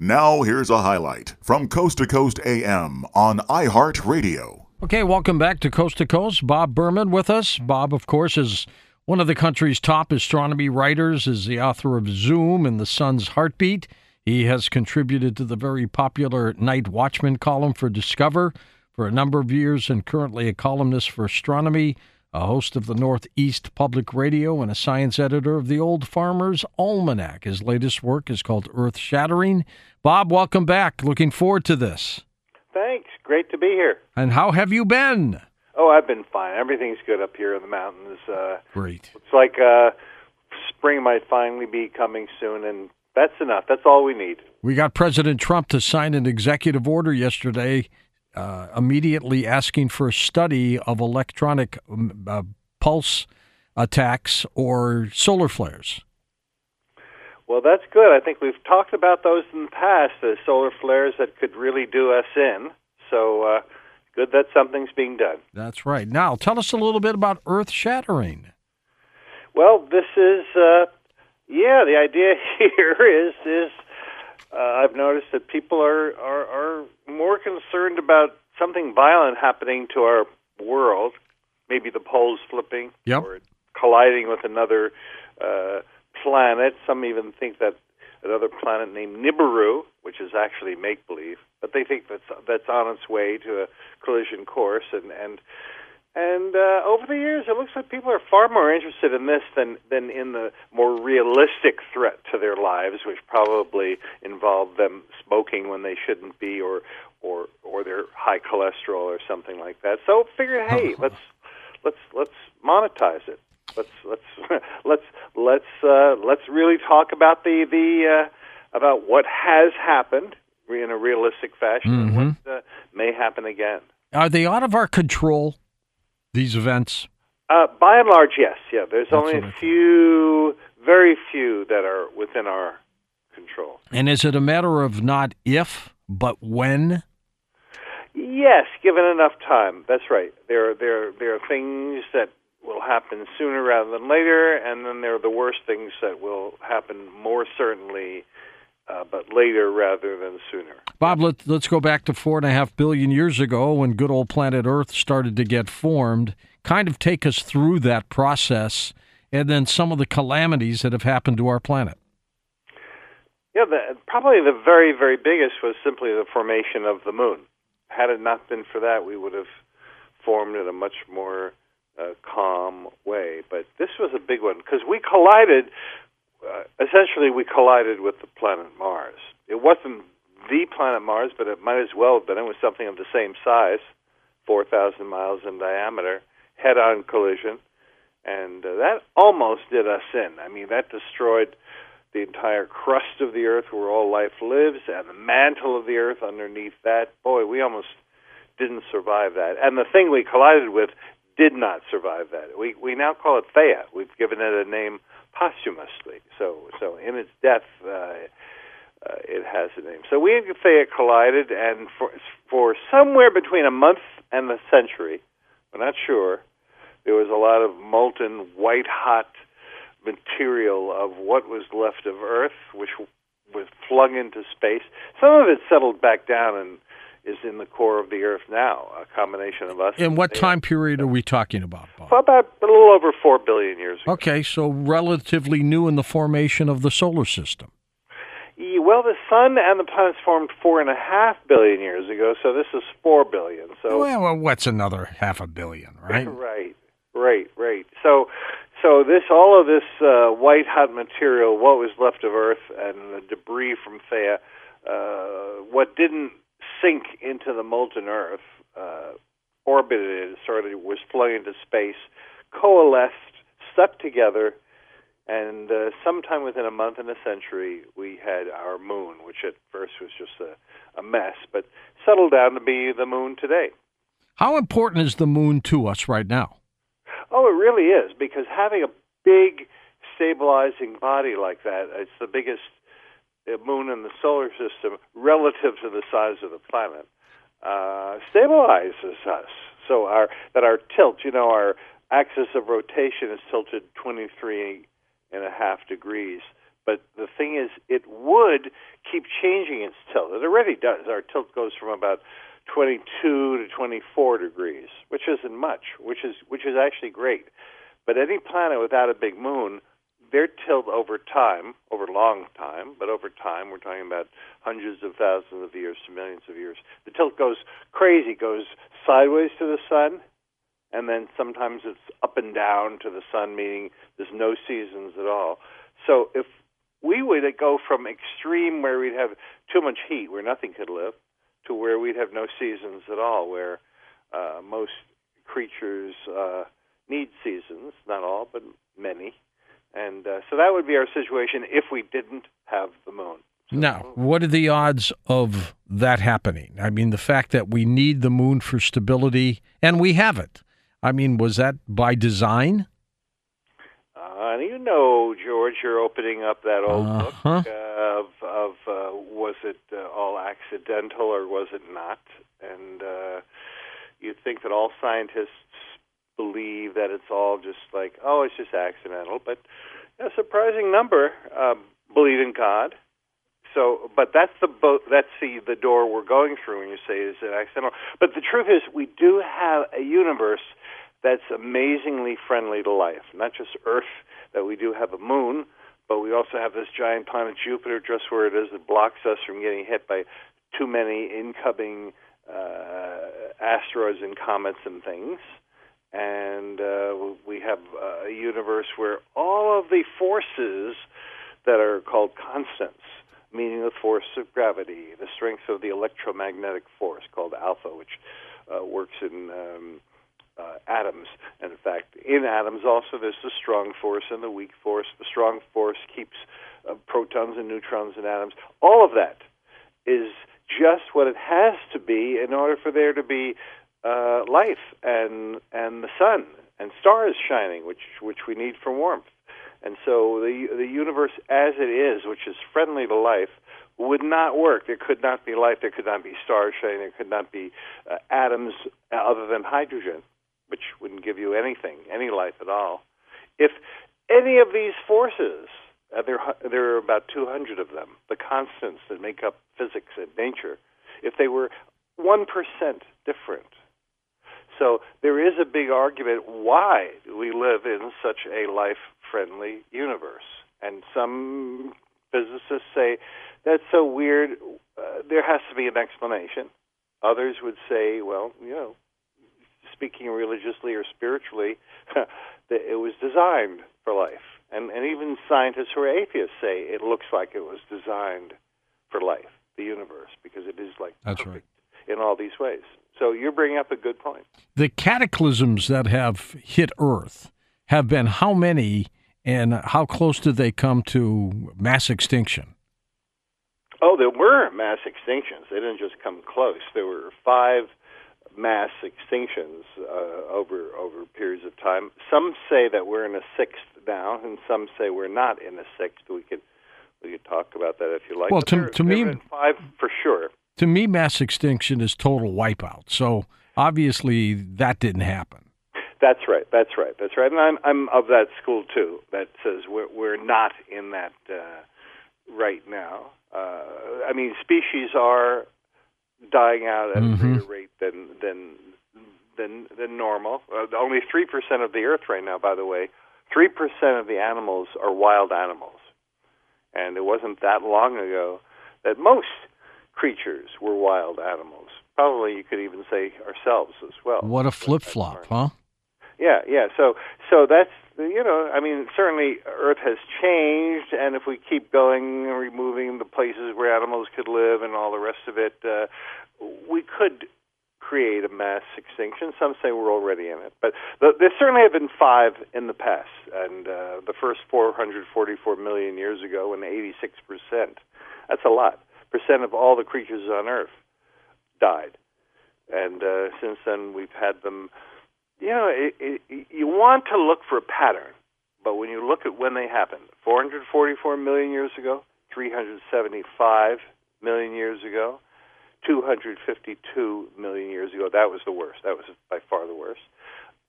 Now, here's a highlight from Coast to Coast AM on iHeartRadio. Okay, welcome back to Coast to Coast. Bob Berman with us. Bob, of course, is one of the country's top astronomy writers, is the author of Zoom and the Sun's Heartbeat. He has contributed to the very popular Night Watchman column for Discover for a number of years and currently a columnist for astronomy, a host of the Northeast Public Radio, and a science editor of the Old Farmer's Almanac. His latest work is called Earth Shattering. Bob, welcome back. Looking forward to this. Thanks. Great to be here. And how have you been? Oh, I've been fine. Everything's good up here in the mountains. Uh, Great. it's like uh, spring might finally be coming soon, and that's enough. That's all we need. We got President Trump to sign an executive order yesterday, uh, immediately asking for a study of electronic um, uh, pulse attacks or solar flares. Well, that's good. I think we've talked about those in the past, the solar flares that could really do us in. So uh, good that something's being done. That's right. Now, tell us a little bit about Earth shattering. Well, this is, uh, yeah, the idea here is is uh, I've noticed that people are, are are more concerned about something violent happening to our world, maybe the poles flipping Yep. or colliding with another uh, planet. Some even think that another planet named Nibiru, which is actually make believe, but they think that's that's on its way to a collision course, and and and uh, over the years, it looks like people are far more interested in this than than in the more realistic threat to their lives, which probably involve them smoking when they shouldn't be, or or or their high cholesterol or something like that. So figure, hey, let's let's let's monetize it. Let's let's let's let's uh, let's really talk about the the uh, about what has happened in a realistic fashion and what uh, may happen again. Are they out of our control, these events? Uh, by and large, yes. Yeah, there's only a I a thought. few, very few that are within our control. And is it a matter of not if, but when? Yes, given enough time. That's right. There, there, there are things that will happen sooner rather than later, and then there are the worst things that will happen more certainly, uh, but later rather than sooner. Bob, let, let's go back to four and a half billion years ago when good old planet Earth started to get formed. Kind of take us through that process and then some of the calamities that have happened to our planet. Yeah, the, probably the very, very biggest was simply the formation of the moon. Had it not been for that, we would have formed in a much more uh, calm way. But this was a big one because we collided. Uh, essentially, we collided with the planet Mars. It wasn't the planet Mars, but it might as well have been. It was something of the same size, four thousand miles in diameter, head-on collision, and uh, that almost did us in. I mean, that destroyed the entire crust of the earth where all life lives and the mantle of the earth underneath that. Boy, we almost didn't survive that. And the thing we collided with did not survive that. We we now call it Theia. We've given it a name posthumously. So so in its death uh, uh, it has a name. So we and Theia collided and for for somewhere between a month and a century, we're not sure, there was a lot of molten white hot material of what was left of Earth, which was flung into space. Some of it settled back down and is in the core of the Earth now, a combination of us. And what time period are we talking about, Bob? Well, about a little over four billion years ago. Okay, so relatively new in the formation of the solar system. Well, the sun and the planets formed four and a half billion years ago, so this is four billion. So Well, well, what's another half a billion, right? right, right, right. So, so this all of this uh, white hot material, what was left of Earth, and the debris from Theia, uh, what didn't sink into the molten Earth, uh, orbited, sort of was flung into space, coalesced, stuck together, and uh, sometime within a month and a century, we had our moon, which at first was just a, a mess, but settled down to be the moon today. How important is the moon to us right now? Oh, it really is because having a big stabilizing body like that, it's the biggest uh, moon in the solar system relative to the size of the planet, uh, stabilizes us. So our that our tilt, you know, our axis of rotation is tilted 23 and a half degrees, But the thing is, it would keep changing its tilt. It already does. Our tilt goes from about 22 to 24 degrees, which isn't much, which is which is actually great. But any planet without a big moon, their tilt over time, over long time, but over time, we're talking about hundreds of thousands of years to millions of years. The tilt goes crazy, goes sideways to the sun, and then sometimes it's up and down to the sun, meaning there's no seasons at all. So if we would go from extreme where we'd have too much heat, where nothing could live, to where we'd have no seasons at all, where uh, most creatures uh, need seasons, not all, but many. And uh, so that would be our situation if we didn't have the moon. So, now, what are the odds of that happening? I mean, the fact that we need the moon for stability, and we have it. I mean, was that by design? Uh, you know, George, you're opening up that old Uh-huh. book uh, of, of uh, was it uh, all accidental or was it not? And uh, you think that all scientists believe that it's all just like, oh, it's just accidental, but a surprising number um, believe in God. So, but that's the bo- that's the the door we're going through when you say is it accidental. But the truth is, we do have a universe that's amazingly friendly to life. Not just Earth, that we do have a moon, but we also have this giant planet Jupiter just where it is that blocks us from getting hit by too many incoming uh, asteroids and comets and things. And uh, we have a universe where all of the forces that are called constants, meaning the force of gravity, the strength of the electromagnetic force called alpha, which uh, works in um, uh, atoms. And in fact, in atoms also there's the strong force and the weak force. The strong force keeps uh, protons and neutrons in atoms. All of that is just what it has to be in order for there to be uh, life and and the sun and stars shining, which which we need for warmth. And so the the universe as it is, which is friendly to life, would not work. There could not be life. There could not be stars shining. There could not be uh, atoms other than hydrogen, which wouldn't give you anything, any life at all. If any of these forces, uh, there there are about 200 of them, the constants that make up physics and nature, if they were one percent different. So there is a big argument why we live in such a life-friendly universe, and some physicists say that's so weird. Uh, there has to be an explanation. Others would say, well, you know, speaking religiously or spiritually, that it was designed for life. And, and even scientists who are atheists say it looks like it was designed for life, the universe, because it is like That's perfect in all these ways. So you're bringing up a good point. The cataclysms that have hit Earth have been how many, and how close did they come to mass extinction? Oh, there were mass extinctions. They didn't just come close. There were five mass extinctions uh, over over periods of time. Some say that we're in a sixth now, and some say we're not in a sixth. We could we could talk about that if you like. Well, But to- there- to there me- five for sure. To me, mass extinction is total wipeout. So obviously that didn't happen. That's right. That's right. That's right. And I'm I'm of that school too. That says we're we're not in that uh, right now. Uh, I mean, species are dying out at Mhm. a greater rate than than than than normal. Uh, only three percent of the Earth right now, by the way, three percent of the animals are wild animals, and it wasn't that long ago that most creatures were wild animals. Probably you could even say ourselves as well. What a flip flop, huh? Yeah, yeah. So, so that's you know, I mean, certainly Earth has changed, and if we keep going and removing the places where animals could live and all the rest of it, uh, we could create a mass extinction. Some say we're already in it, but th- there certainly have been five in the past, and uh, the first 444 million years ago, and 86 percent. That's a lot. Percent of all the creatures on Earth died, and uh, since then we've had them you know, it, it, you want to look for a pattern, but when you look at when they happened, 444 million years ago, 375 million years ago, 252 million years ago, that was the worst. That was by far the worst.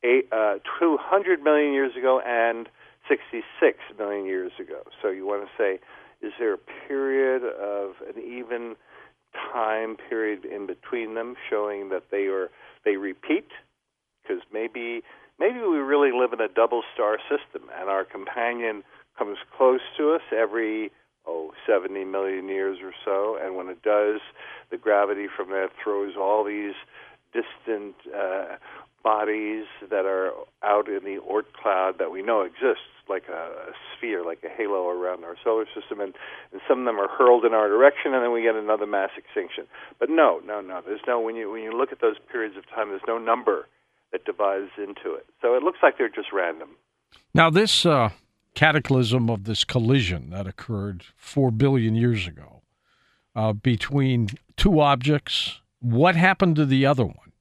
Eight, uh, 200 million years ago, and 66 million years ago. So you want to say, is there a period of an even time period in between them, showing that they are they repeat? Because maybe maybe we really live in a double star system, and our companion comes close to us every oh 70 million years or so, and when it does, the gravity from that throws all these distant uh, bodies that are out in the Oort cloud that we know exists, like a, a sphere, like a halo around our solar system, and, and some of them are hurled in our direction, and then we get another mass extinction. But no, no, no. There's no when you when you look at those periods of time, there's no number that divides into it. So it looks like they're just random. Now this uh, cataclysm of this collision that occurred four billion years ago uh, between two objects. What happened to the other one?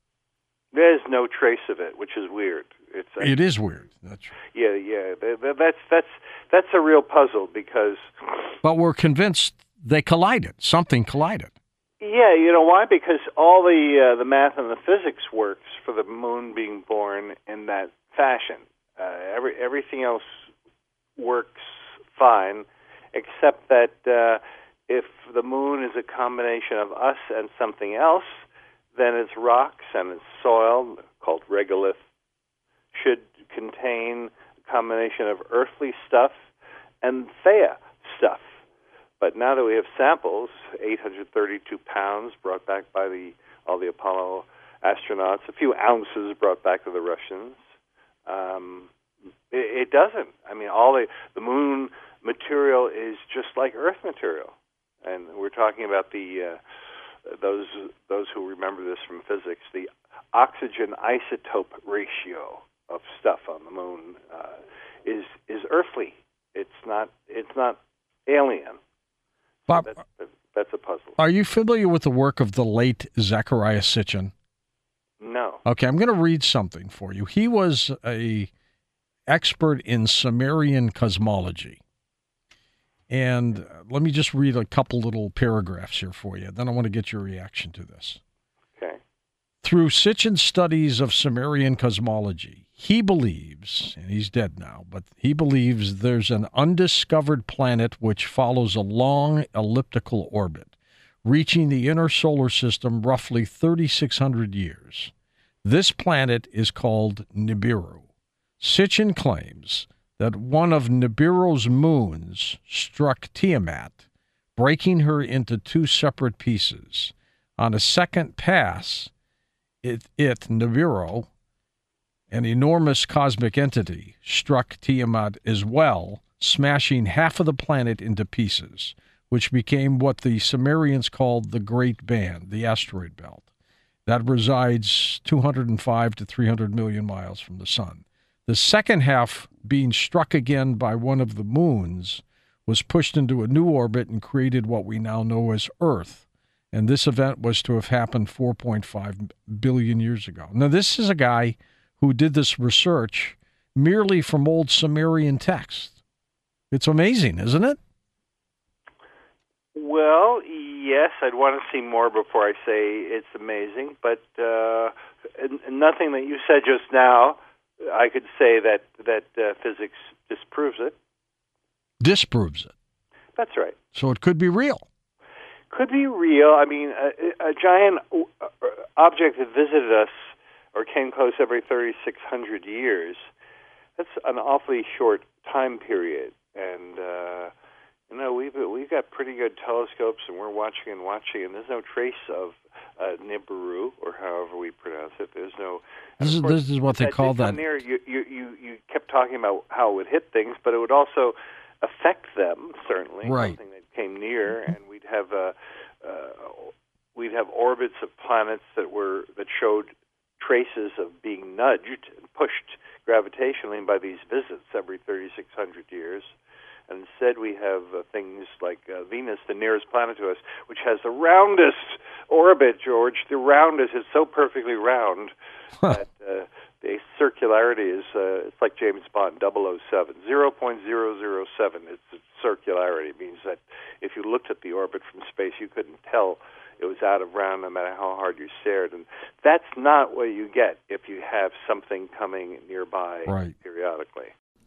There's no trace of it, which is weird. It's It is weird. That's yeah, yeah. Th- th- That's that's that's a real puzzle because but we're convinced they collided. Something collided. yeah, you know why? Because all the uh, the math and the physics works for the moon being born in that fashion. Uh, every everything else works fine, except that uh, if the moon is a combination of us and something else, then its rocks and its soil, called regolith, should contain a combination of earthly stuff and Theia stuff. But now that we have samples, 832 pounds brought back by the all the Apollo astronauts, a few ounces brought back to the Russians, um, it, it doesn't. I mean, all the the moon material is just like Earth material, and we're talking about the uh, those those who remember this from physics, the oxygen isotope ratio of stuff on the moon uh, is is earthly. It's not it's not alien. Bob, That's, that's a puzzle. are you familiar with the work of the late Zechariah Sitchin? No. Okay, I'm going to read something for you. He was a expert in Sumerian cosmology. And uh, let me just read a couple little paragraphs here for you. Then I want to get your reaction to this. Okay. Through Sitchin's studies of Sumerian cosmology, he believes, and he's dead now, but he believes there's an undiscovered planet which follows a long elliptical orbit, reaching the inner solar system roughly 3,600 years. This planet is called Nibiru. Sitchin claims that one of Nibiru's moons struck Tiamat, breaking her into two separate pieces. On a second pass, it, it Nibiru, an enormous cosmic entity, struck Tiamat as well, smashing half of the planet into pieces, which became what the Sumerians called the Great Band, the asteroid belt, that resides 205 to 300 million miles from the sun. The second half, being struck again by one of the moons, was pushed into a new orbit and created what we now know as Earth. And this event was to have happened 4.5 billion years ago. Now, this is a guy who did this research merely from old Sumerian texts. It's amazing, isn't it? Well, yes, I'd want to see more before I say it's amazing, but uh, nothing that you said just now, I could say that that uh, physics disproves it. Disproves it. That's right. So it could be real. Could be real. I mean, a, a giant uh, object that visited us or came close every 3,600 years. That's an awfully short time period, and uh, you know we've we've got pretty good telescopes, and we're watching and watching, and there's no trace of uh, Nibiru or however we pronounce it. There's no. This is, course, this is what they call that. Near, you, you you you kept talking about how it would hit things, but it would also affect them certainly. Right. Something that came near, and we'd have uh, uh, we'd have orbits of planets that were that showed traces of being nudged and pushed gravitationally by these visits every 3,600 years. And instead, we have uh, things like uh, Venus, the nearest planet to us, which has the roundest orbit, George. The roundest is so perfectly round that uh, the circularity is uh, it's like James Bond 007, 0.007. It's circularity. It means that if you looked at the orbit from space, you couldn't tell it was out of round no matter how hard you stared. And that's not what you get if you have something coming nearby Right. periodically.